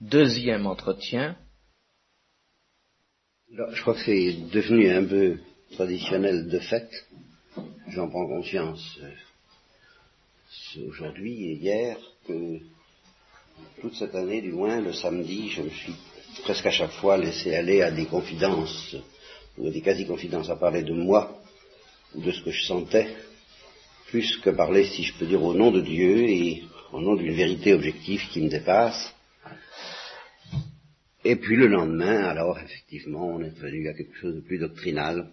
deuxième entretien. je crois que c'est devenu un peu traditionnel de fait. J'en prends conscience euh, aujourd'hui et hier que toute cette année, du moins le samedi, je me suis presque à chaque fois laissé aller à des confidences ou à des quasi-confidences à parler de moi ou de ce que je sentais, plus que parler, si je peux dire, au nom de Dieu et au nom d'une vérité objective qui me dépasse. Et puis le lendemain, alors effectivement, on est venu à quelque chose de plus doctrinal,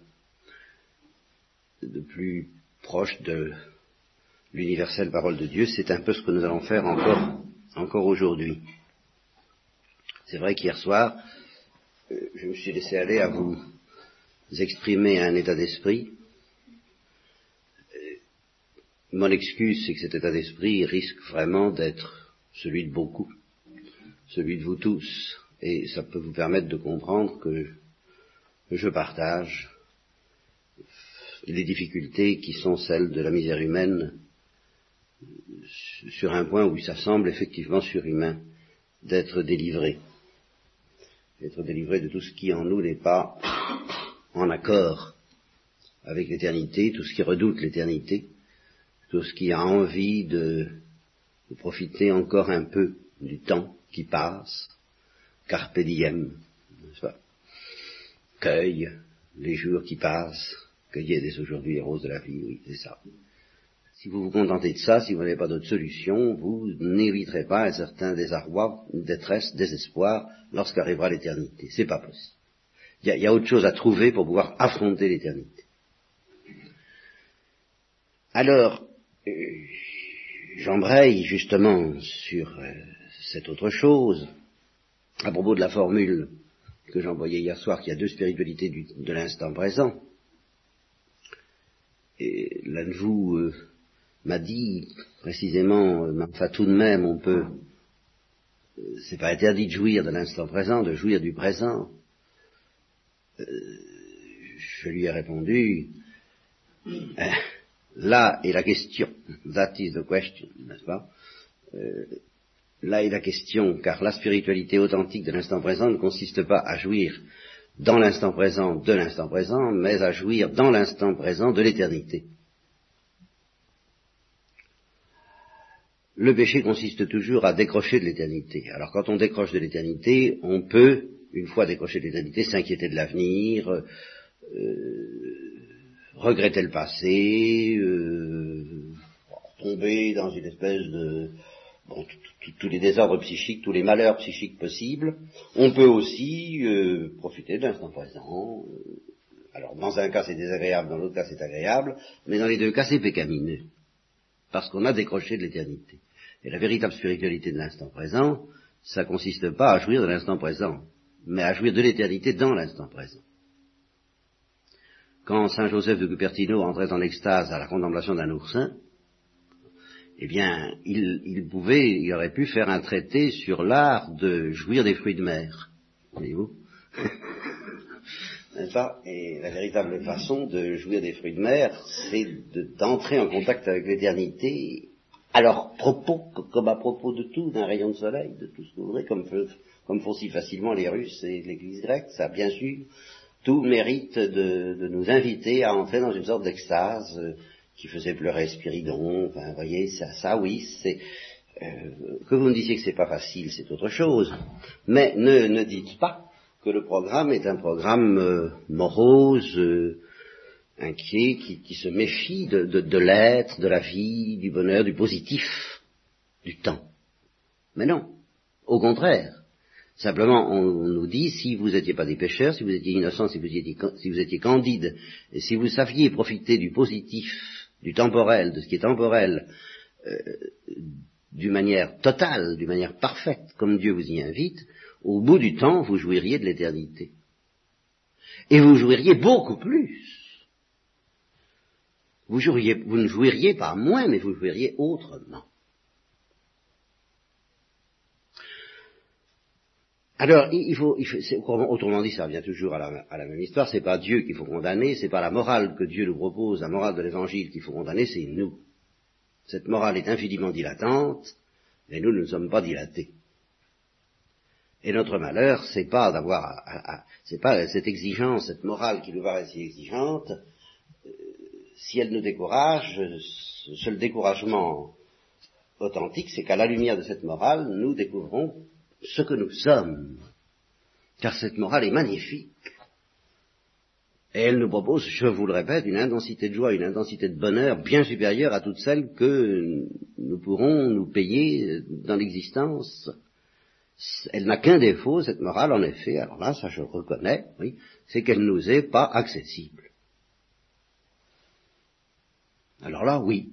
de plus proche de l'universelle parole de Dieu. C'est un peu ce que nous allons faire encore, encore aujourd'hui. C'est vrai qu'hier soir, euh, je me suis laissé aller à vous exprimer un état d'esprit. Euh, mon excuse, c'est que cet état d'esprit risque vraiment d'être celui de beaucoup, celui de vous tous, et ça peut vous permettre de comprendre que je partage les difficultés qui sont celles de la misère humaine sur un point où ça semble effectivement surhumain d'être délivré, d'être délivré de tout ce qui en nous n'est pas en accord avec l'éternité, tout ce qui redoute l'éternité, tout ce qui a envie de, de profiter encore un peu du temps qui passe, carpe diem, n'est-ce pas? Cueille les jours qui passent, cueillez dès aujourd'hui les roses de la vie, oui, c'est ça. Si vous vous contentez de ça, si vous n'avez pas d'autre solution, vous n'éviterez pas un certain désarroi, détresse, désespoir lorsqu'arrivera l'éternité. C'est pas possible. Il y, a autre chose à trouver pour pouvoir affronter l'éternité. Alors, euh, j'embraye justement sur euh, cette autre chose, à propos de la formule que j'envoyais hier soir, qu'il y a deux spiritualités de l'instant présent. Et l'un de vous euh, m'a dit précisément, euh, enfin tout de même, on peut, euh, c'est pas interdit de jouir de l'instant présent, de jouir du présent. je lui ai répondu, là est la question, that is the question, n'est-ce pas? Là est la question, car la spiritualité authentique de l'instant présent ne consiste pas à jouir dans l'instant présent de l'instant présent, mais à jouir dans l'instant présent de l'éternité. Le péché consiste toujours à décrocher de l'éternité. Alors quand on décroche de l'éternité, on peut, une fois décroché de l'éternité, s'inquiéter de l'avenir, euh, regretter le passé, euh, tomber dans une espèce de bon, tous les désordres psychiques, tous les malheurs psychiques possibles. On peut aussi euh, profiter de l'instant présent. Euh, alors, dans un cas c'est désagréable, dans l'autre cas c'est agréable, mais dans les deux cas c'est pécamineux, parce qu'on a décroché de l'éternité. Et la véritable spiritualité de l'instant présent, ça consiste pas à jouir de l'instant présent, mais à jouir de l'éternité dans l'instant présent. Quand Saint Joseph de Cupertino entrait en extase à la contemplation d'un oursin, eh bien, il, pouvait, il aurait pu faire un traité sur l'art de jouir des fruits de mer. Voyez-vous N'est-ce pas? Et la véritable façon de jouir des fruits de mer, c'est d'entrer en contact avec l'éternité, alors propos, comme à propos de tout, d'un rayon de soleil, de tout ce que vous voudrez, comme, comme font si facilement les Russes et l'Église grecque, ça bien sûr, tout mérite de, nous inviter à entrer dans une sorte d'extase. Qui faisait pleurer Spiridon, enfin, vous voyez, ça, ça oui, c'est... Euh, que vous me disiez que c'est pas facile, c'est autre chose. Mais ne, ne dites pas que le programme est un programme euh, morose, euh, inquiet, qui, qui, se méfie de, de, de l'être, de la vie, du bonheur, du positif, du temps. Mais non, au contraire. Simplement, on, nous dit, si vous n'étiez pas des pécheurs, si vous étiez innocents, si vous étiez, si vous étiez candides, et si vous saviez profiter du positif du temporel, de ce qui est temporel, euh, d'une manière totale, d'une manière parfaite, comme Dieu vous y invite, au bout du temps, vous jouiriez de l'éternité. Et vous jouiriez beaucoup plus. Vous, ne jouiriez pas moins, mais vous jouiriez autrement. Alors, il faut, il autrement dit, ça revient toujours à la, même histoire, c'est pas Dieu qu'il faut condamner, c'est pas la morale que Dieu nous propose, la morale de l'évangile qu'il faut condamner, c'est nous. Cette morale est infiniment dilatante, mais nous, ne sommes pas dilatés. Et notre malheur, c'est pas d'avoir, c'est pas cette exigence, cette morale qui nous paraît si exigeante. Euh, si elle nous décourage, seul découragement authentique, c'est qu'à la lumière de cette morale, nous découvrons ce que nous sommes. Car cette morale est magnifique. Et elle nous propose, je vous le répète, une intensité de joie, une intensité de bonheur bien supérieure à toutes celles que nous pourrons nous payer dans l'existence. Elle n'a qu'un défaut, cette morale, en effet, alors là, ça je reconnais, oui, c'est qu'elle nous est pas accessible. Alors là, oui.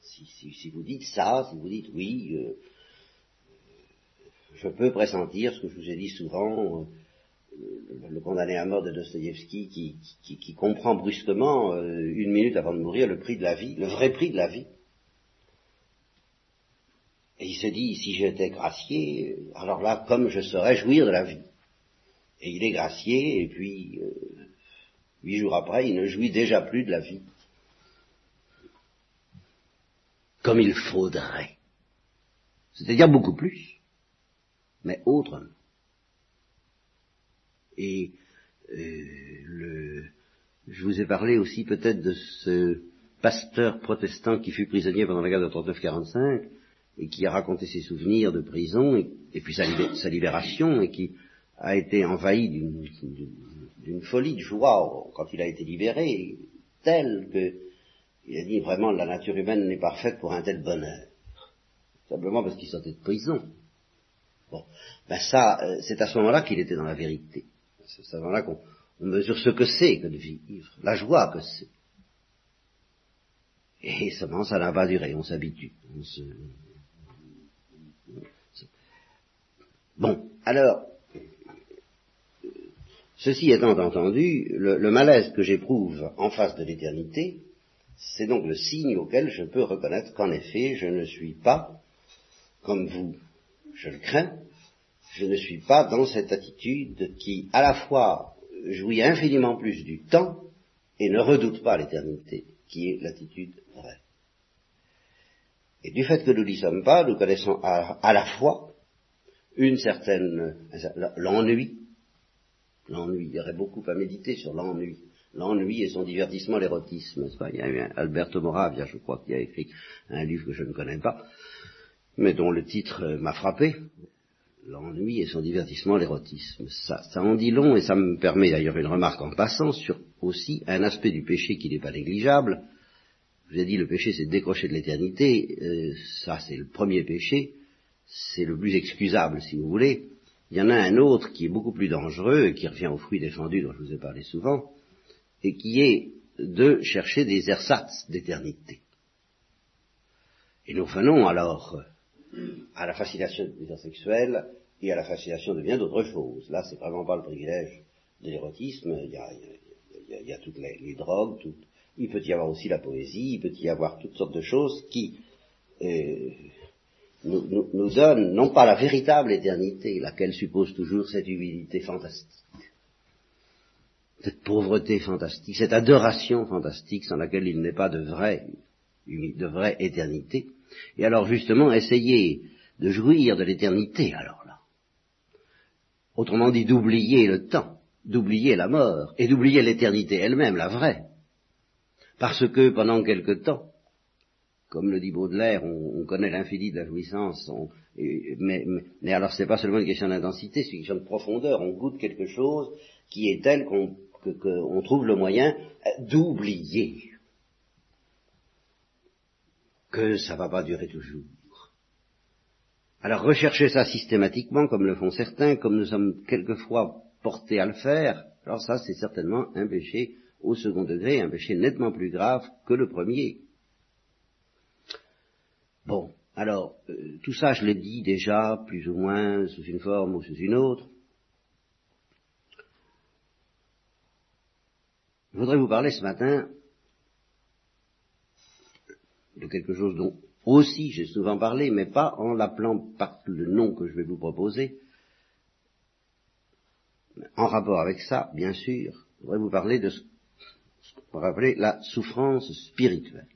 Si, vous dites ça, si vous dites oui, euh, je peux pressentir ce que je vous ai dit souvent, euh, le, condamné à mort de Dostoïevski qui, comprend brusquement, euh, une minute avant de mourir, le prix de la vie, le vrai prix de la vie. Et il se dit, si j'étais gracié, alors là, comme je saurais jouir de la vie. Et il est gracié, et puis, euh, huit jours après, il ne jouit déjà plus de la vie. Comme il faudrait. C'est-à-dire beaucoup plus, mais autrement. Et euh, je vous ai parlé aussi peut-être de ce pasteur protestant qui fut prisonnier pendant la guerre de 39-45 et qui a raconté ses souvenirs de prison et, puis sa, libération et qui a été envahi d'une folie de joie quand il a été libéré, telle que il a dit vraiment la nature humaine n'est pas faite pour un tel bonheur. Simplement parce qu'il sortait de prison. Ben ça, euh, c'est à ce moment-là qu'il était dans la vérité. C'est à ce moment-là qu'on mesure ce que c'est que de vivre, la joie que c'est. Et seulement ça n'a pas duré, on s'habitue. Bon, alors, ceci étant entendu, le, malaise que j'éprouve en face de l'éternité, c'est donc le signe auquel je peux reconnaître qu'en effet, je ne suis pas, comme vous, je le crains, je ne suis pas dans cette attitude qui, à la fois, jouit infiniment plus du temps et ne redoute pas l'éternité, qui est l'attitude vraie. Et du fait que nous n'y sommes pas, nous connaissons à, la fois une certaine l'ennui, l'ennui, il y aurait beaucoup à méditer sur l'ennui, l'ennui et son divertissement, l'érotisme, Il y a eu un Alberto Moravia, je crois, qui a écrit un livre que je ne connais pas, mais dont le titre m'a frappé, l'ennui et son divertissement, l'érotisme. Ça, ça en dit long et ça me permet d'ailleurs une remarque en passant sur aussi un aspect du péché qui n'est pas négligeable. Je vous ai dit le péché c'est décrocher de l'éternité, euh, ça c'est le premier péché, c'est le plus excusable si vous voulez. Il y en a un autre qui est beaucoup plus dangereux, qui revient au fruit défendu dont je vous ai parlé souvent, et qui est de chercher des ersatz d'éternité. Et nous venons alors à la fascination du plaisir sexuel et à la fascination de bien d'autres choses. Là, c'est vraiment pas le privilège de l'érotisme. Il y a, toutes les, drogues, il peut y avoir aussi la poésie, il peut y avoir toutes sortes de choses qui euh, nous, nous, donnent non pas la véritable éternité, laquelle suppose toujours cette humilité fantastique, cette pauvreté fantastique, cette adoration fantastique sans laquelle il n'est pas de vraie, de vraie éternité, et alors justement, essayer de jouir de l'éternité, alors là. Autrement dit, d'oublier le temps, d'oublier la mort, et d'oublier l'éternité elle-même, la vraie. Parce que pendant quelque temps, comme le dit Baudelaire, on, connaît l'infini de la jouissance, mais, mais, alors c'est pas seulement une question d'intensité, c'est une question de profondeur, on goûte quelque chose qui est tel qu'on trouve le moyen d'oublier que ça ne va pas durer toujours. Alors rechercher ça systématiquement, comme le font certains, comme nous sommes quelquefois portés à le faire, alors ça c'est certainement un péché au second degré, un péché nettement plus grave que le premier. Bon, alors euh, tout ça je l'ai dit déjà, plus ou moins sous une forme ou sous une autre. Je voudrais vous parler ce matin de quelque chose dont aussi j'ai souvent parlé, mais pas en l'appelant par le nom que je vais vous proposer. En rapport avec ça, bien sûr, je voudrais vous parler de ce qu'on va appeler la souffrance spirituelle.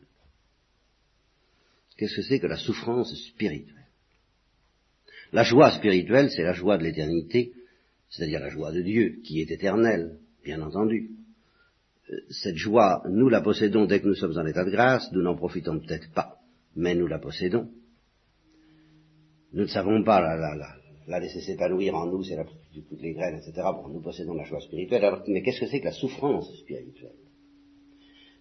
Qu'est-ce que c'est que la souffrance spirituelle? La joie spirituelle, c'est la joie de l'éternité, c'est-à-dire la joie de Dieu, qui est éternelle, bien entendu. Cette joie, nous la possédons dès que nous sommes en état de grâce, nous n'en profitons peut-être pas, mais nous la possédons. Nous ne savons pas la, la, la, la laisser s'épanouir en nous, c'est la de toutes les graines, etc. Bon, nous possédons la joie spirituelle. Alors, mais qu'est-ce que c'est que la souffrance spirituelle?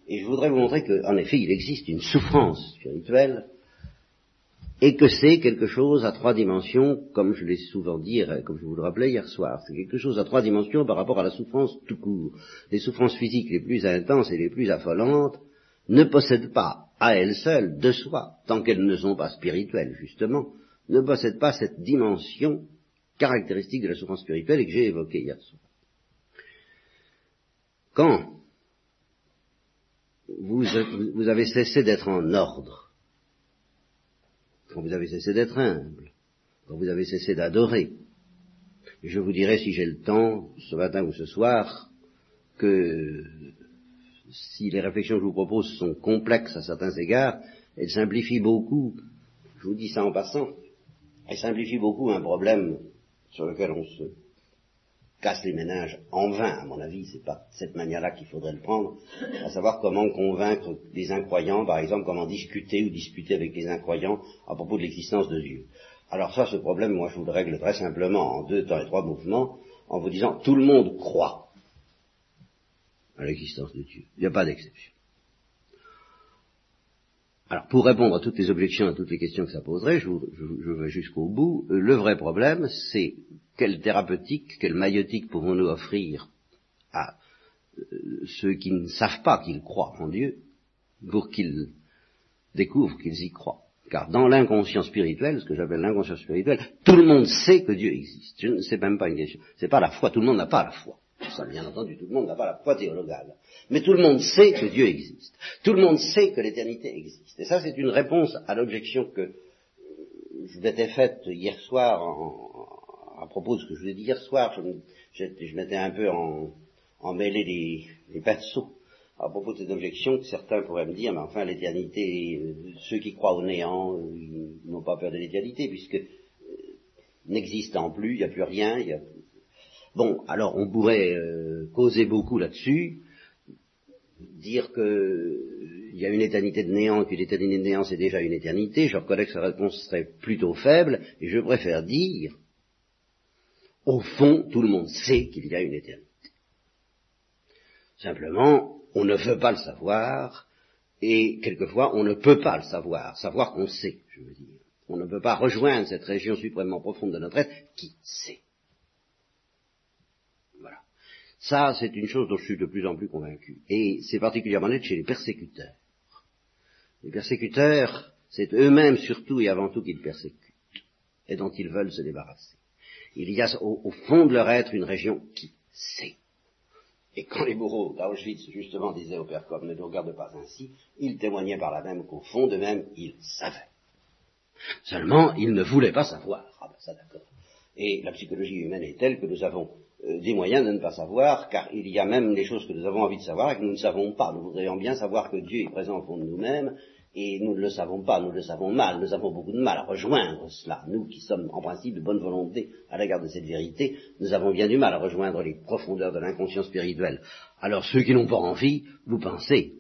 Et je voudrais vous montrer qu'en effet, il existe une souffrance spirituelle et que c'est quelque chose à trois dimensions, comme je l'ai souvent dit, comme je vous le rappelais hier soir. C'est quelque chose à trois dimensions par rapport à la souffrance tout court. Les souffrances physiques les plus intenses et les plus affolantes ne possèdent pas à elles seules, de soi, tant qu'elles ne sont pas spirituelles, justement, ne possède pas cette dimension caractéristique de la souffrance spirituelle et que j'ai évoquée hier soir. Quand vous, vous avez cessé d'être en ordre, quand vous avez cessé d'être humble, quand vous avez cessé d'adorer, je vous dirai si j'ai le temps, ce matin ou ce soir, que si les réflexions que je vous propose sont complexes à certains égards, elles simplifient beaucoup, je vous dis ça en passant, elle simplifie beaucoup un problème sur lequel on se casse les ménages en vain, à mon avis, c'est pas cette manière-là qu'il faudrait le prendre, à savoir comment convaincre les incroyants, par exemple, comment discuter ou discuter avec les incroyants à propos de l'existence de Dieu. Alors ça, ce problème, moi, je vous le règle très simplement en deux temps et trois mouvements, en vous disant, tout le monde croit à l'existence de Dieu. Il n'y a pas d'exception. Alors, pour répondre à toutes les objections, à toutes les questions que ça poserait, je, vais jusqu'au bout. Euh, le vrai problème, c'est quelle thérapeutique, quelle maïotique pouvons-nous offrir à euh, ceux qui ne savent pas qu'ils croient en Dieu, pour qu'ils découvrent qu'ils y croient? Car dans l'inconscient spirituel, ce que j'appelle l'inconscient spirituel, tout le monde sait que Dieu existe. Sais même pas une question. C'est pas la foi, tout le monde n'a pas la foi. Ça, bien entendu, tout le monde n'a pas la foi théologale. Mais tout le monde sait que Dieu existe. Tout le monde sait que l'éternité existe. Et ça, c'est une réponse à l'objection que je m'étais faite hier soir à propos de ce que je vous ai dit hier soir. Je, m'étais un peu en, emmêlé les, pinceaux à propos de cette objection que certains pourraient me dire, mais enfin l'éternité, euh, ceux qui croient au néant, euh, ils n'ont pas peur de l'éternité, puisque euh, n'existant plus, il n'y a plus rien, il a Bon, alors on pourrait euh, causer beaucoup là-dessus, dire qu'il y a une éternité de néant, qu'une éternité de néant c'est déjà une éternité, je reconnais que sa réponse serait plutôt faible, et je préfère dire, au fond, tout le monde sait qu'il y a une éternité. Simplement, on ne veut pas le savoir, et quelquefois on ne peut pas le savoir, savoir qu'on sait, je veux dire. On ne peut pas rejoindre cette région suprêmement profonde de notre être qui sait. Ça, c'est une chose dont je suis de plus en plus convaincu. Et c'est particulièrement net chez les persécuteurs. Les persécuteurs, c'est eux-mêmes surtout et avant tout qu'ils persécutent, et dont ils veulent se débarrasser. Il y a au, fond de leur être une région qui sait. Et quand les bourreaux d'Auschwitz justement disaient au père comme ne nous regarde pas ainsi, ils témoignaient par là même qu'au fond d'eux-mêmes, ils savaient. Seulement, ils ne voulaient pas savoir. Ah ben ça d'accord. Et la psychologie humaine est telle que nous avons des moyens de ne pas savoir, car il y a même des choses que nous avons envie de savoir et que nous ne savons pas. Nous voudrions bien savoir que Dieu est présent au fond de nous-mêmes, et nous ne le savons pas, nous le savons mal, nous avons beaucoup de mal à rejoindre cela. Nous qui sommes en principe de bonne volonté à l'égard de cette vérité, nous avons bien du mal à rejoindre les profondeurs de l'inconscience spirituelle. Alors ceux qui n'ont pas envie, vous pensez,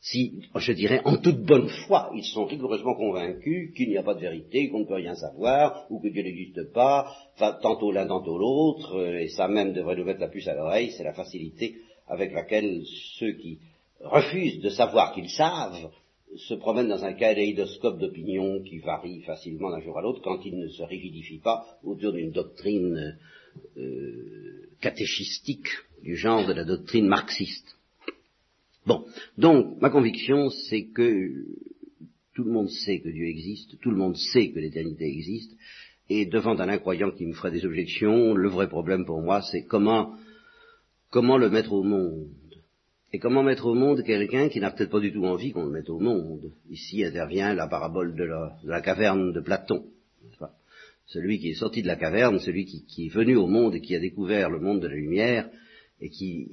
si, je dirais, en toute bonne foi, ils sont rigoureusement convaincus qu'il n'y a pas de vérité, qu'on ne peut rien savoir, ou que Dieu n'existe pas, tantôt l'un, tantôt l'autre, euh, et ça même devrait nous mettre la puce à l'oreille, c'est la facilité avec laquelle ceux qui refusent de savoir qu'ils savent se promènent dans un kaléidoscope d'opinion qui varie facilement d'un jour à l'autre quand ils ne se rigidifient pas autour d'une doctrine euh, catéchistique du genre de la doctrine marxiste. Bon, donc ma conviction, c'est que tout le monde sait que Dieu existe, tout le monde sait que l'éternité existe, et devant un incroyant qui me ferait des objections, le vrai problème pour moi, c'est comment, comment le mettre au monde. Et comment mettre au monde quelqu'un qui n'a peut-être pas du tout envie qu'on le mette au monde. Ici intervient la parabole de la, caverne de Platon. Celui qui est sorti de la caverne, celui qui, est venu au monde et qui a découvert le monde de la lumière, et qui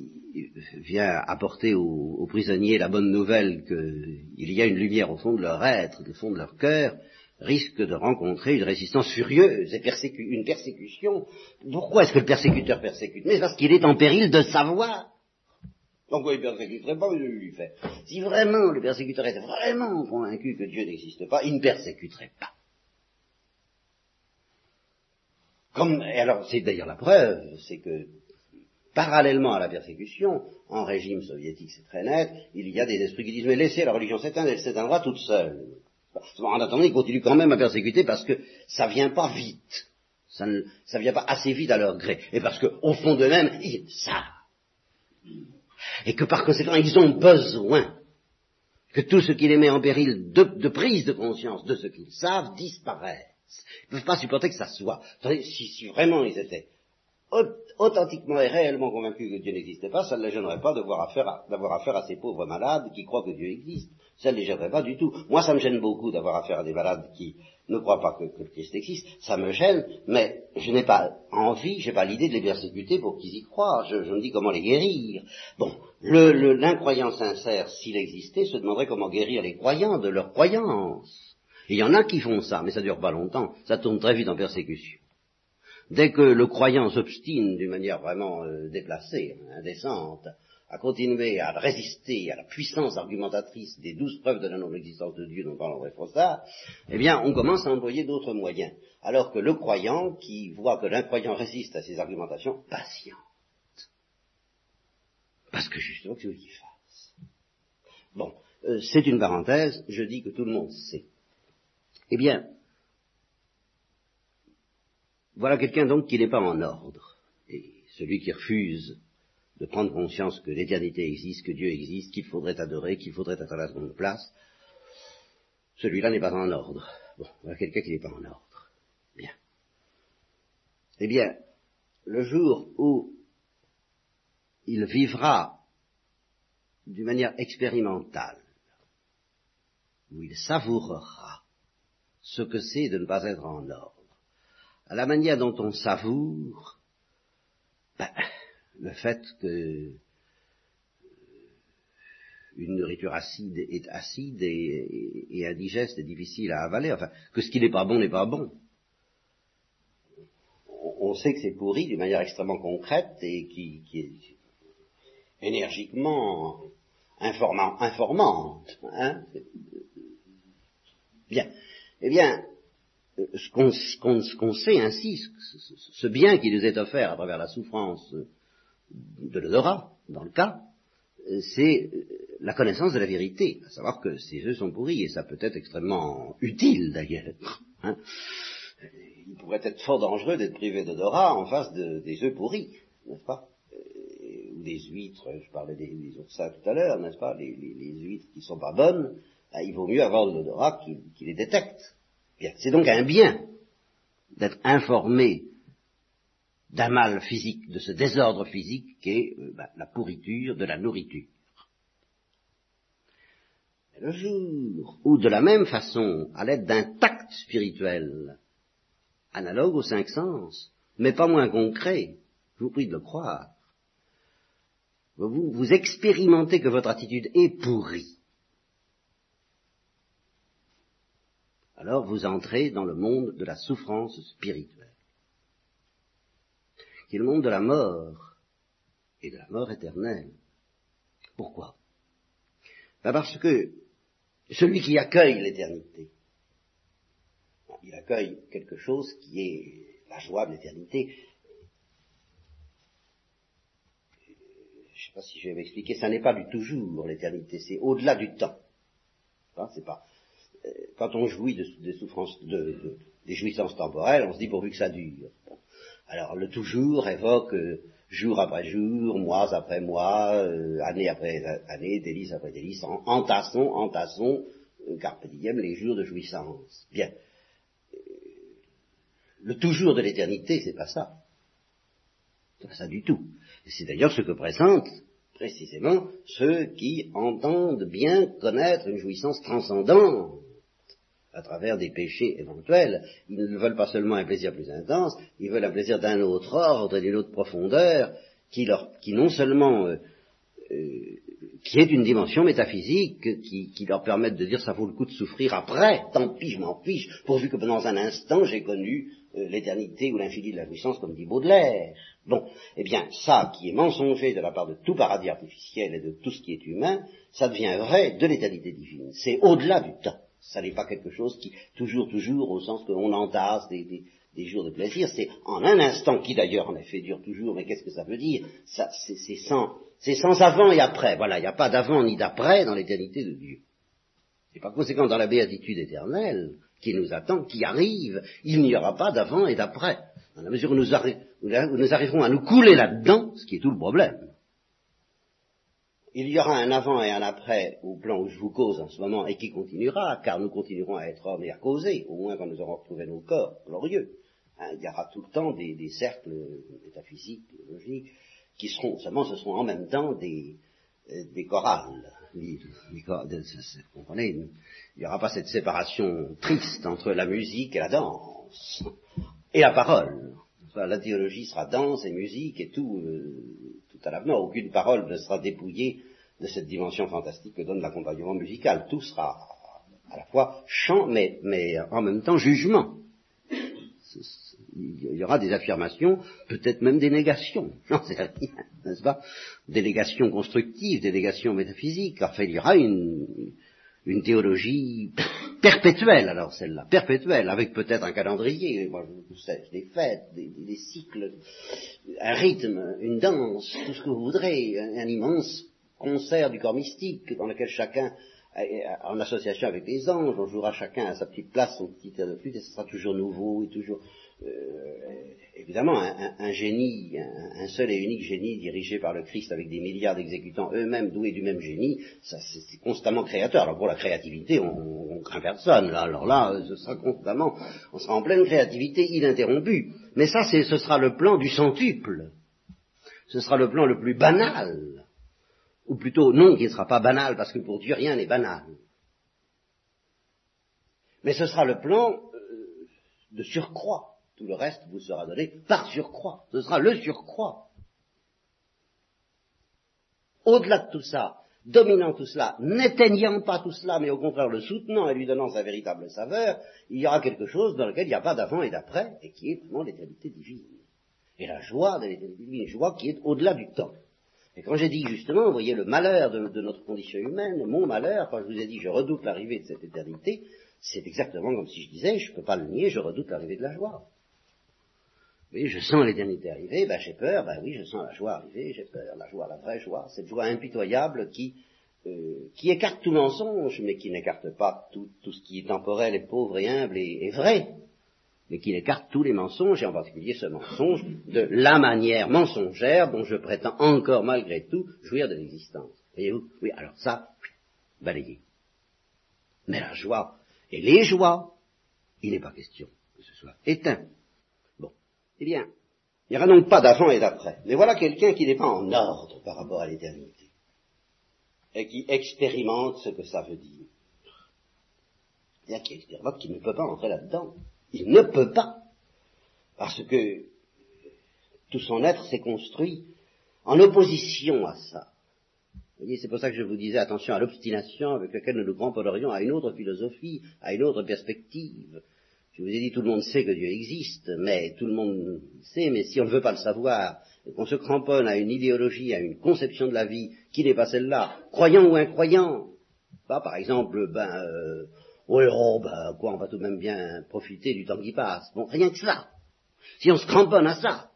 vient apporter aux, prisonniers la bonne nouvelle qu'il y a une lumière au fond de leur être, au fond de leur cœur, risque de rencontrer une résistance furieuse et une persécution. Pourquoi est-ce que le persécuteur persécute? Mais parce qu'il est en péril de savoir. Donc il ne persécuterait pas, il lui fait. Si vraiment le persécuteur était vraiment convaincu que Dieu n'existe pas, il ne persécuterait pas. Comme, et alors c'est d'ailleurs la preuve, c'est que parallèlement à la persécution, en régime soviétique c'est très net, il y a des esprits qui disent mais laissez la religion s'éteindre, elle s'éteindra toute seule. En attendant, il continue quand même à persécuter parce que ça vient pas vite. Ça ne vient pas assez vite à leur gré. Et parce qu'au fond d'eux-mêmes, ils savent. Et que par conséquent, ils ont besoin que tout ce qui les met en péril de, prise de conscience de ce qu'ils savent disparaisse. Ils ne peuvent pas supporter que ça soit. Si vraiment ils étaient authentiquement et réellement convaincus que Dieu n'existait pas, ça ne les gênerait pas d'avoir affaire, à, affaire à ces pauvres malades qui croient que Dieu existe. Ça ne les gênerait pas du tout. Moi, ça me gêne beaucoup d'avoir affaire à des malades qui ne croient pas que, le Christ existe. Ça me gêne, mais je n'ai pas envie, je n'ai pas l'idée de les persécuter pour qu'ils y croient. Je, me dis comment les guérir. Bon, l'incroyant sincère, s'il existait, se demanderait comment guérir les croyants de leur croyance. Il y en a qui font ça, mais ça dure pas longtemps, ça tourne très vite en persécution. Dès que le croyant s'obstine d'une manière vraiment euh, déplacée, indécente, à continuer à résister à la puissance argumentatrice des douze preuves de la non-existence de Dieu dont parle André Frossard, eh bien, on commence à employer d'autres moyens. Alors que le croyant, qui voit que l'incroyant résiste à ses argumentations, patiente. Parce que justement, que qu'il fasse? Bon, euh, c'est une parenthèse, je dis que tout le monde sait eh bien, voilà quelqu'un donc qui n'est pas en ordre. Et celui qui refuse de prendre conscience que l'éternité existe, que Dieu existe, qu'il faudrait adorer, qu'il faudrait être à la seconde place, celui-là n'est pas en ordre. Bon, voilà quelqu'un qui n'est pas en ordre. Bien. Eh bien, le jour où il vivra d'une manière expérimentale, où il savourera ce que c'est de ne pas être en ordre. À la manière dont on savoure ben, le fait que une nourriture acide est acide et, indigeste et difficile à avaler, enfin, que ce qui n'est pas bon n'est pas bon. On sait que c'est pourri d'une manière extrêmement concrète et qui, est énergiquement informant, Hein Bien. Eh bien, ce qu'on sait ainsi, ce, bien qui nous est offert à travers la souffrance de l'odorat, dans le cas, euh, c'est euh, la connaissance de la vérité, à savoir que ces œufs sont pourris, et ça peut être extrêmement utile d'ailleurs. Hein. Il pourrait être fort dangereux d'être privé d'odorat en face des œufs pourris, n'est-ce pas? Ou des huîtres, je parlais des, oursins tout à l'heure, n'est-ce pas? Les, huîtres qui ne sont pas bonnes, ben, il vaut mieux avoir de l'odorat qui les détecte. C'est donc un bien d'être informé d'un mal physique, de ce désordre physique qui est euh, bah, la pourriture de la nourriture. le jour où, de la même façon, à l'aide d'un tact spirituel, analogue aux cinq sens, mais pas moins concret, je vous prie de le croire, vous expérimentez que votre attitude est pourrie, alors vous entrez dans le monde de la souffrance spirituelle, qui est le monde de la mort et de la mort éternelle. Pourquoi? Ben Parce que celui qui accueille l'éternité, il accueille quelque chose qui est la joie de l'éternité. Je ne sais pas si je vais m'expliquer, ça n'est pas du toujours l'éternité, c'est au-delà du temps. C'est pas, quand on jouit de, souffrances, de, des jouissances temporelles, on se dit pourvu que ça dure. Alors le toujours évoque euh, jour après jour, mois après mois, euh, année après année, délice après délice, en, entassons, entassons, euh, carpe diem, les jours de jouissance. Bien. Le toujours de l'éternité, c'est pas ça. C'est pas ça du tout. C'est d'ailleurs ce que présente précisément ceux qui entendent bien connaître une jouissance transcendante à travers des péchés éventuels. Ils ne veulent pas seulement un plaisir plus intense, ils veulent un plaisir d'un autre ordre, d'une autre profondeur, qui, leur, qui non seulement euh, euh, qui est une dimension métaphysique qui, qui, leur permette de dire ça vaut le coup de souffrir après, tant pis, je m'en fiche, pourvu que pendant un instant j'ai connu euh, l'éternité ou l'infini de la jouissance, comme dit Baudelaire. Bon, eh bien, ça qui est mensonger de la part de tout paradis artificiel et de tout ce qui est humain, ça devient vrai de l'éternité divine. C'est au-delà du temps. Ça n'est pas quelque chose qui, toujours, toujours, au sens qu'on entasse des, jours de plaisir, c'est en un instant, qui d'ailleurs en effet dure toujours, mais qu'est-ce que ça veut dire? Ça, C'est sans, avant et après. Voilà, il n'y a pas d'avant ni d'après dans l'éternité de Dieu. Et par conséquent, dans la béatitude éternelle, qui nous attend, qui arrive, il n'y aura pas d'avant et d'après. Dans la mesure où nous, où nous arriverons à nous couler là-dedans, ce qui est tout le problème, il y aura un avant et un après au plan où je vous cause en ce moment et qui continuera, car nous continuerons à être hommes et à causer, au moins quand nous aurons retrouvé nos corps glorieux. Hein, il y aura tout le temps des, cercles métaphysiques, logiques, qui seront, seulement ce seront en même temps des, euh, des chorales. vous comprenez Il n'y aura pas cette séparation triste entre la musique et la danse, et la parole. La théologie sera danse et musique et tout, euh, à l'avenir. Aucune parole ne sera dépouillée de cette dimension fantastique que donne l'accompagnement musical. Tout sera à la fois chant, mais, mais en même temps jugement. Il y aura des affirmations, peut-être même des négations, j'en sais rien, n'est-ce pas? Des négations constructives, des négations métaphysiques. Enfin, il y aura une, une théologie perpétuelle, alors celle-là, perpétuelle, avec peut-être un calendrier, moi des fêtes, des, cycles, un rythme, une danse, tout ce que vous voudrez, un, immense concert du corps mystique dans lequel chacun, en association avec les anges, on jouera chacun à sa petite place, son petit air de flûte, et ce sera toujours nouveau et toujours euh, évidemment, un, génie, un, seul et unique génie dirigé par le Christ avec des milliards d'exécutants eux-mêmes doués du même génie, ça c'est constamment créateur. Alors pour la créativité, on, craint personne. Là, alors là, ce sera constamment, on sera en pleine créativité ininterrompue. Mais ça, ce sera le plan du centuple. Ce sera le plan le plus banal. Ou plutôt, non, qui ne sera pas banal, parce que pour Dieu, rien n'est banal. Mais ce sera le plan euh, de surcroît tout le reste vous sera donné par surcroît. Ce sera le surcroît. Au-delà de tout ça, dominant tout cela, n'éteignant pas tout cela, mais au contraire le soutenant et lui donnant sa véritable saveur, il y aura quelque chose dans lequel il n'y a pas d'avant et d'après, et qui est vraiment l'éternité divine. Et la joie de l'éternité divine, joie qui est au-delà du temps. Et quand j'ai dit justement, vous voyez, le malheur de, de, notre condition humaine, mon malheur, quand je vous ai dit je redoute l'arrivée de cette éternité, c'est exactement comme si je disais, je ne peux pas le nier, je redoute l'arrivée de la joie. Oui, je sens l'éternité arriver, ben j'ai peur, ben oui, je sens la joie arriver, j'ai peur, la joie, la vraie joie, cette joie impitoyable qui, euh, qui écarte tout mensonge, mais qui n'écarte pas tout, tout, ce qui est temporel et pauvre et humble et, vrai, mais qui écarte tous les mensonges, et en particulier ce mensonge de la manière mensongère dont je prétends encore malgré tout jouir de l'existence. Voyez-vous? Oui, alors ça, balayé. Mais la joie, et les joies, il n'est pas question que ce soit éteint. Eh bien, il n'y aura donc pas d'avant et d'après. Mais voilà quelqu'un qui n'est pas en ordre par rapport à l'éternité. Et qui expérimente ce que ça veut dire. A qui expérimente qu'il ne peut pas entrer là-dedans. Il ne peut pas. Parce que tout son être s'est construit en opposition à ça. Vous voyez, c'est pour ça que je vous disais attention à l'obstination avec laquelle nous nous cramponnerions à une autre philosophie, à une autre perspective, je vous ai dit, tout le monde sait que Dieu existe, mais tout le monde sait, mais si on ne veut pas le savoir, qu'on se cramponne à une idéologie, à une conception de la vie qui n'est pas celle-là, croyant ou incroyant, pas par exemple, ben, euh, oh, ben, quoi, on va tout de même bien profiter du temps qui passe. Bon, rien que ça. Si on se cramponne à ça,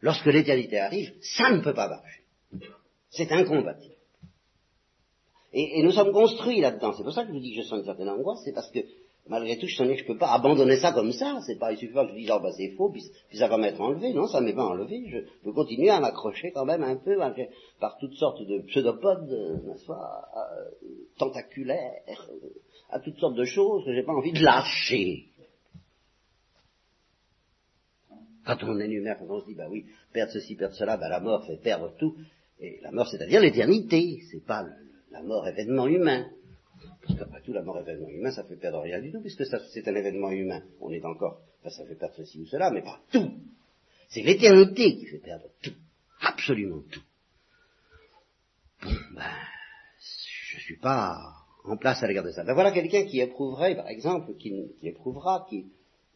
lorsque l'éternité arrive, ça ne peut pas marcher. C'est incompatible. Et, et, nous sommes construits là-dedans. C'est pour ça que je vous dis que je sens une certaine angoisse, c'est parce que malgré tout, je sens que je peux pas abandonner ça comme ça. C'est pas, il suffit pas que je dise, oh, bah, c'est faux, puis, ça va m'être enlevé. Non, ça m'est pas enlevé. Je peux continuer à m'accrocher quand même un peu par toutes sortes de pseudopodes, euh, tentaculaires, euh, à toutes sortes de choses que j'ai pas envie de lâcher. Quand on énumère, quand on se dit, bah oui, perdre ceci, perdre cela, bah la mort fait perdre tout. Et la mort, c'est-à-dire l'éternité. C'est pas la mort événement humain. Parce qu'après tout, la mort événement humain, ça fait perdre rien du tout, puisque c'est un événement humain. On est encore, ça fait perdre ceci ou cela, mais pas tout. C'est l'éternité qui fait perdre tout. Absolument tout. Bon, ben, je suis pas en place à l'égard de ça. Ben voilà quelqu'un qui éprouverait, par exemple, qui, éprouvera, qui,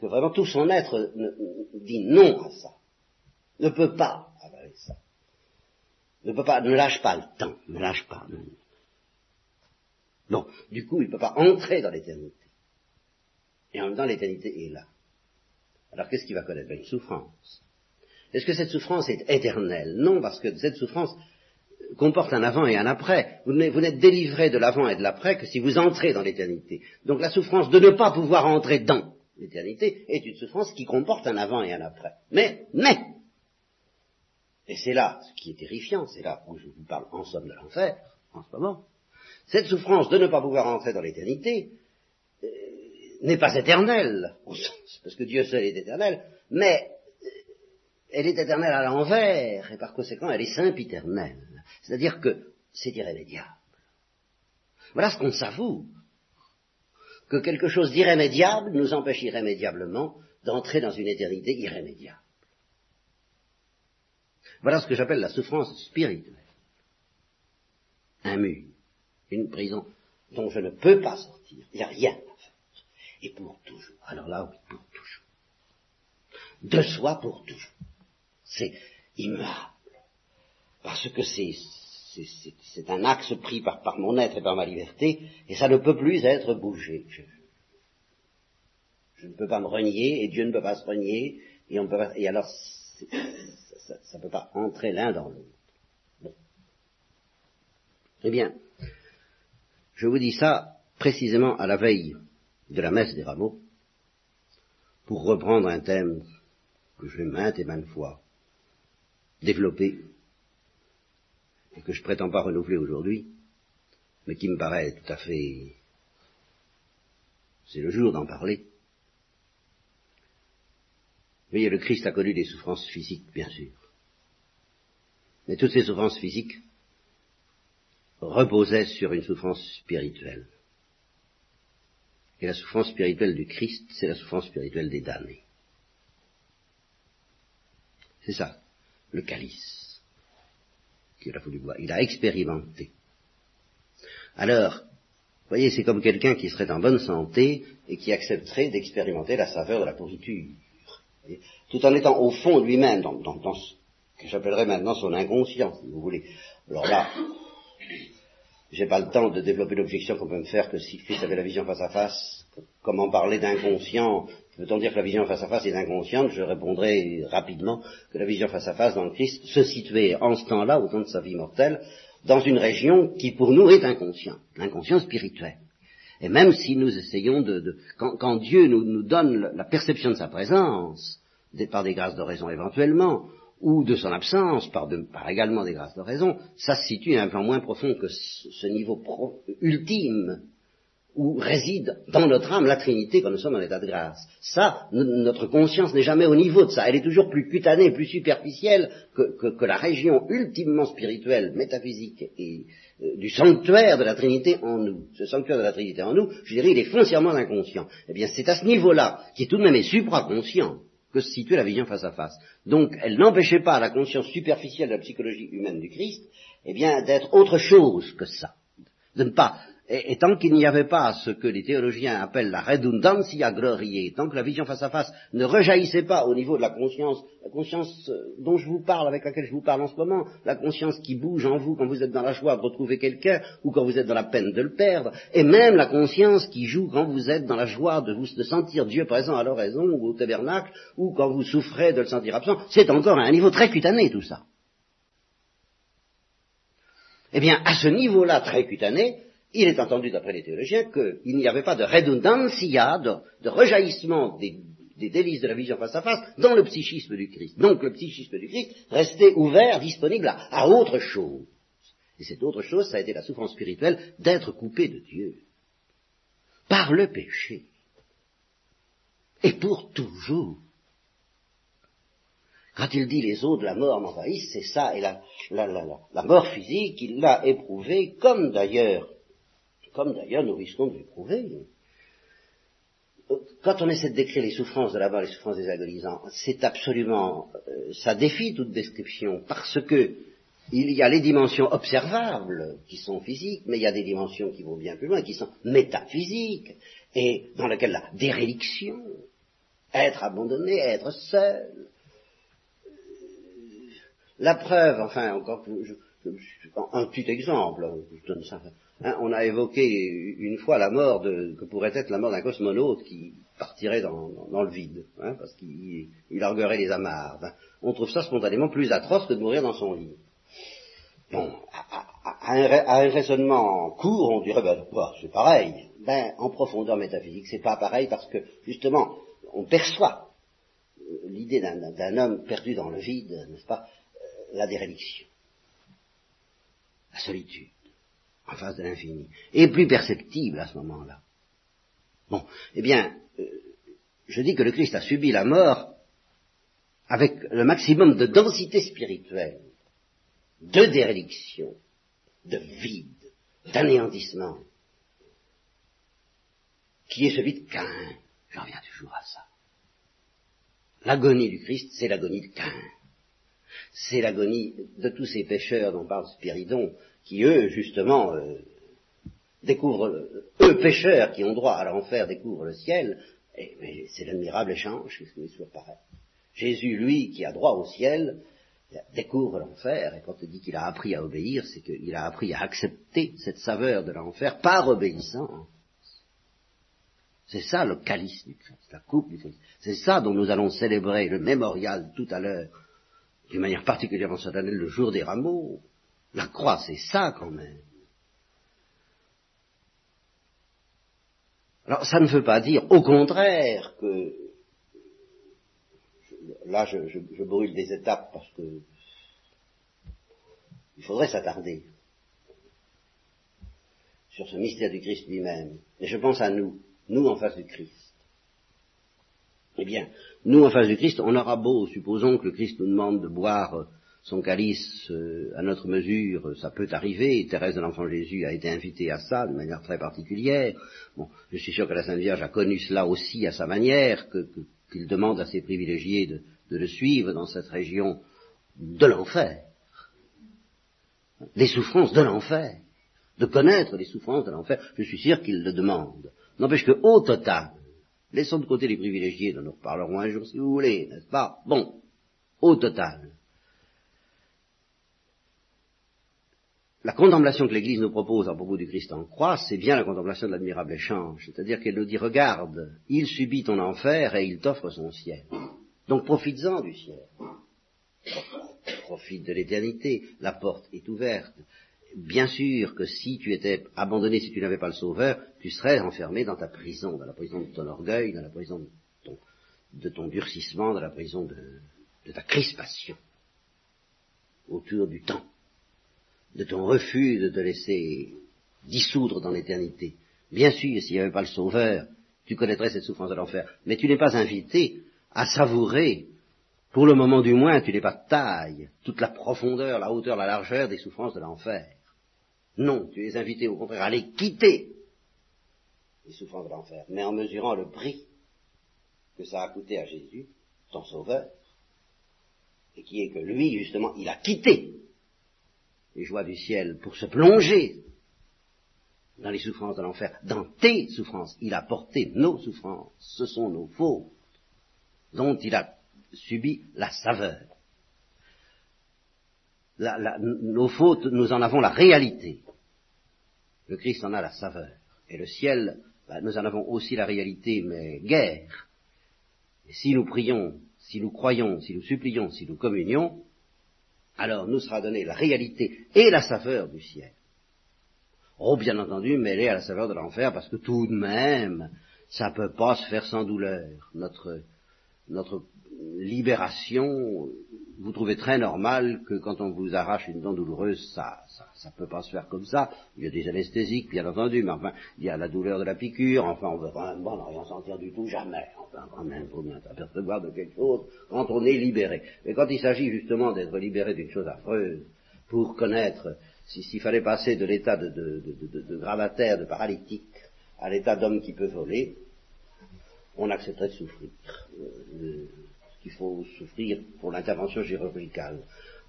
que vraiment tout son être dit non à ça, ne peut pas avaler ça, ne peut pas, ne lâche pas le temps, ne lâche pas. Non. Du coup, il ne peut pas entrer dans l'éternité. Et en même temps, l'éternité est là. Alors qu'est-ce qu'il va connaître? Une souffrance. Est-ce que cette souffrance est éternelle? Non, parce que cette souffrance comporte un avant et un après. Vous n'êtes délivré de l'avant et de l'après que si vous entrez dans l'éternité. Donc la souffrance de ne pas pouvoir entrer dans l'éternité est une souffrance qui comporte un avant et un après. Mais, mais, et c'est là ce qui est terrifiant, c'est là où je vous parle en somme de l'enfer, en ce moment, cette souffrance de ne pas pouvoir entrer dans l'éternité euh, n'est pas éternelle, au sens, parce que Dieu seul est éternel, mais euh, elle est éternelle à l'envers, et par conséquent elle est sempiternelle. C'est-à-dire que c'est irrémédiable. Voilà ce qu'on s'avoue. Que quelque chose d'irrémédiable nous empêche irrémédiablement d'entrer dans une éternité irrémédiable. Voilà ce que j'appelle la souffrance spirituelle. Un une prison dont je ne peux pas sortir. Il n'y a rien à faire. Et pour toujours. Alors là, oui, pour toujours. De soi pour toujours. C'est immuable parce que c'est, c'est, un axe pris par, par, mon être et par ma liberté, et ça ne peut plus être bougé. Je, ne peux pas me renier, et Dieu ne peut pas se renier, et, on peut et alors ça ne peut pas entrer l'un dans l'autre. Bon. Eh bien, je vous dis ça précisément à la veille de la messe des rameaux, pour reprendre un thème que je vais maintes et maintes fois développer et que je prétends pas renouveler aujourd'hui, mais qui me paraît tout à fait... C'est le jour d'en parler. Voyez, le Christ a connu des souffrances physiques, bien sûr. Mais toutes ces souffrances physiques reposaient sur une souffrance spirituelle. Et la souffrance spirituelle du Christ, c'est la souffrance spirituelle des damnés. C'est ça, le calice qu'il a voulu boire. Il a expérimenté. Alors, voyez, c'est comme quelqu'un qui serait en bonne santé et qui accepterait d'expérimenter la saveur de la pourriture. Tout en étant au fond lui-même, dans, ce que j'appellerais maintenant son inconscient, si vous voulez. Alors là, j'ai pas le temps de développer l'objection qu'on peut me faire que si Christ avait la vision face à face, comment parler d'inconscient Veut-on dire que la vision face à face est inconsciente? Je répondrai rapidement que la vision face à face dans le Christ se situait en ce temps-là, au temps de sa vie mortelle, dans une région qui pour nous est inconsciente, l'inconscient spirituel. Et même si nous essayons de... quand, Dieu nous, donne la perception de sa présence, par des grâces de raison éventuellement, ou de son absence, par, également des grâces de raison, ça se situe un peu moins profond que ce, niveau ultime où réside dans notre âme la Trinité quand nous sommes en état de grâce. Ça, notre conscience n'est jamais au niveau de ça. Elle est toujours plus cutanée, plus superficielle que, la région ultimement spirituelle, métaphysique et euh, du sanctuaire de la Trinité en nous. Ce sanctuaire de la Trinité en nous, je dirais, il est foncièrement inconscient. Eh bien, c'est à ce niveau-là, qui est tout de même supraconscient, que se situe la vision face à face. Donc, elle n'empêchait pas la conscience superficielle de la psychologie humaine du Christ, eh bien, d'être autre chose que ça. De ne pas et, tant qu'il n'y avait pas ce que les théologiens appellent la redundancia gloriae, tant que la vision face à face ne rejaillissait pas au niveau de la conscience, la conscience euh, dont je vous parle, avec laquelle je vous parle en ce moment, la conscience qui bouge en vous quand vous êtes dans la joie de retrouver quelqu'un ou quand vous êtes dans la peine de le perdre, et même la conscience qui joue quand vous êtes dans la joie de, vous, sentir Dieu présent à l'oraison ou au tabernacle, ou quand vous souffrez de le sentir absent, c'est encore à un niveau très cutané tout ça. Eh bien, à ce niveau-là très cutané, il est entendu d'après les théologiens qu'il n'y avait pas de redundancia, de, rejaillissement des, délices de la vision face à face dans le psychisme du Christ. Donc le psychisme du Christ restait ouvert, disponible à, autre chose. Et cette autre chose, ça a été la souffrance spirituelle d'être coupé de Dieu par le péché. Et pour toujours. Quand il dit les eaux de la mort m'envahissent, c'est ça, et la, la, mort physique, il l'a éprouvée, comme d'ailleurs comme d'ailleurs nous risquons de l'éprouver. Quand on essaie de décrire les souffrances de la mort, les souffrances des agonisants, c'est absolument, euh, ça défie toute description, parce que il y a les dimensions observables qui sont physiques, mais il y a des dimensions qui vont bien plus loin, qui sont métaphysiques, et dans lesquelles la déréliction, être abandonné, être seul. La preuve, enfin, encore je, un petit exemple, je donne ça. Hein, on a évoqué une fois la mort de, que pourrait être la mort d'un cosmonaute qui partirait dans, le vide, hein, parce qu'il arguerait les amarres. On trouve ça spontanément plus atroce que de mourir dans son lit. Bon, à, un, raisonnement court, on dirait, ben, c'est pareil. Ben, en profondeur métaphysique, c'est pas pareil parce que, justement, on perçoit l'idée d'un homme perdu dans le vide, n'est-ce pas, euh, la déréliction, la solitude, en face de l'infini, et plus perceptible à ce moment-là. Bon, eh bien, euh, je dis que le Christ a subi la mort avec le maximum de densité spirituelle de déréliction, de vide, d'anéantissement, qui est celui de Cain. J'en reviens toujours à ça. L'agonie du Christ, c'est l'agonie de Cain. C'est l'agonie de tous ces pécheurs dont parle Spiridon, qui eux, justement, euh, découvrent, eux pécheurs qui ont droit à l'enfer découvrent le ciel, et, c'est l'admirable échange, ce qui est toujours pareil. Jésus, lui, qui a droit au ciel, découvre l'enfer, et quand il dit qu'il a appris à obéir, c'est qu'il a appris à accepter cette saveur de l'enfer par obéissance. C'est ça le calice du Christ, la coupe du Christ. C'est ça dont nous allons célébrer le mémorial tout à l'heure, d'une manière particulièrement solennelle, le jour des rameaux. La croix, c'est ça quand même. Alors ça ne veut pas dire, au contraire, que là, je, brûle des étapes parce que il faudrait s'attarder sur ce mystère du Christ lui-même. Et je pense à nous, nous en face du Christ. Eh bien, nous en face du Christ, on aura beau, supposons que le Christ nous demande de boire son calice euh, à notre mesure, ça peut arriver, Thérèse de l'Enfant Jésus a été invitée à ça de manière très particulière. Je suis sûr que la Sainte Vierge a connu cela aussi à sa manière, qu'il demande à ses privilégiés de, de le suivre dans cette région de l'enfer, des souffrances de l'enfer, de connaître les souffrances de l'enfer, je suis sûr qu'il le demande. N'empêche que, au total, laissons de côté les privilégiés, dont nous reparlerons un jour si vous voulez, n'est-ce pas? Bon, au total, la contemplation que l'Église nous propose à propos du Christ en croix, c'est bien la contemplation de l'admirable échange, c'est-à-dire qu'elle nous dit, regarde, il subit ton enfer et il t'offre son ciel. Donc profites-en du ciel. Profite de l'éternité. La porte est ouverte. Bien sûr que si tu étais abandonné, si tu n'avais pas le Sauveur, tu serais enfermé dans ta prison, dans la prison de ton orgueil, dans la prison de ton, durcissement, dans la prison de, de ta crispation autour du temps, de ton refus de te laisser dissoudre dans l'éternité. Bien sûr, s'il n'y avait pas le Sauveur, tu connaîtrais cette souffrance de l'enfer. Mais tu n'es pas invité à savourer, pour le moment du moins, tu n'es pas taille, toute la profondeur, la hauteur, la largeur des souffrances de l'enfer. Non, tu es invité au contraire à les quitter, les souffrances de l'enfer, mais en mesurant le prix que ça a coûté à Jésus, ton sauveur, et qui est que lui, justement, il a quitté les joies du ciel pour se plonger dans les souffrances de l'enfer, dans tes souffrances. Il a porté nos souffrances, ce sont nos fautes dont il a subi la saveur. nos fautes, nous en avons la réalité. Le Christ en a la saveur. Et le ciel, bah, nous en avons aussi la réalité, mais guère. Si nous prions, si nous croyons, si nous supplions, si nous communions, alors nous sera donnée la réalité et la saveur du ciel. Oh, bien entendu, mêlée à la saveur de l'enfer, parce que tout de même, ça ne peut pas se faire sans douleur. Notre, notre libération, vous trouvez très normal que quand on vous arrache une dent douloureuse, ça, ça, peut pas se faire comme ça. Il y a des anesthésiques, bien entendu, mais enfin, il y a la douleur de la piqûre, enfin, on veut vraiment bon, rien sentir du tout, jamais. Enfin, quand même, faut bien s'apercevoir de quelque chose quand on est libéré. Mais quand il s'agit justement d'être libéré d'une chose affreuse, pour connaître, s'il fallait passer de l'état de, de, de, de, gravataire, de paralytique, à l'état d'homme qui peut voler, on accepterait de souffrir. Euh, qu'il faut souffrir pour l'intervention chirurgicale.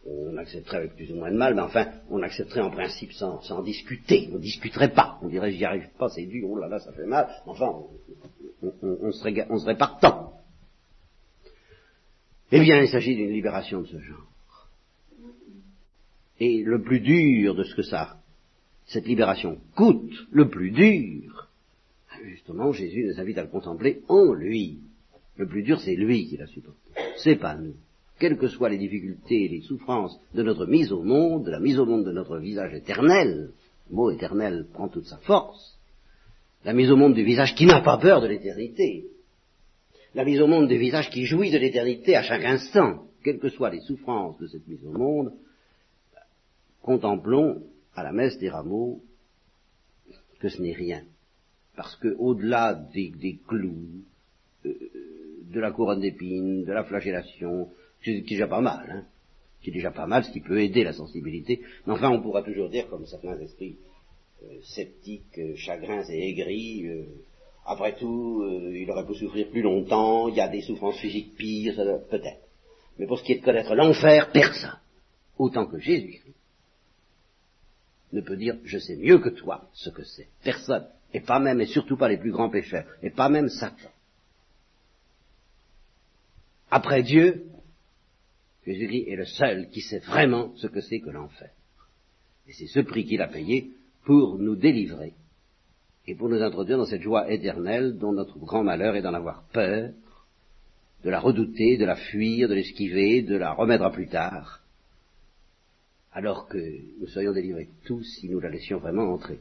on accepterait avec plus ou moins de mal, mais enfin, on accepterait en principe sans, discuter. On ne discuterait pas. On dirait, j'y arrive pas, c'est dur, oh là là, ça fait mal. Enfin, on, serait, on serait partant. Eh bien, il s'agit d'une libération de ce genre. Et le plus dur de ce que ça, cette libération coûte, le plus dur, justement, Jésus nous invite à le contempler en lui. Le plus dur, c'est lui qui l'a supporté. C'est pas nous. Quelles que soient les difficultés et les souffrances de notre mise au monde, de la mise au monde de notre visage éternel, le mot éternel prend toute sa force, la mise au monde du visage qui n'a pas peur de l'éternité, la mise au monde du visage qui jouit de l'éternité à chaque instant, quelles que soient les souffrances de cette mise au monde, contemplons à la messe des rameaux que ce n'est rien. Parce que au-delà des, clous, euh, de la couronne d'épines, de la flagellation, qui est déjà pas mal, hein, qui est déjà pas mal, ce qui peut aider la sensibilité. Mais enfin, on pourra toujours dire, comme certains esprits euh, sceptiques, euh, chagrins et aigris, euh, après tout, il aurait pu souffrir plus longtemps, il y a des souffrances physiques pires, peut-être. Mais pour ce qui est de connaître l'enfer, personne, autant que Jésus-Christ, ne peut dire je sais mieux que toi ce que c'est. Personne. Et pas même, et surtout pas les plus grands pécheurs, et pas même Satan. Après Dieu, Jésus-Christ est le seul qui sait vraiment ce que c'est que l'enfer. Et c'est ce prix qu'il a payé pour nous délivrer et pour nous introduire dans cette joie éternelle dont notre grand malheur est d'en avoir peur, de la redouter, de la fuir, de l'esquiver, de la remettre à plus tard, alors que nous serions délivrés tous si nous la laissions vraiment entrer.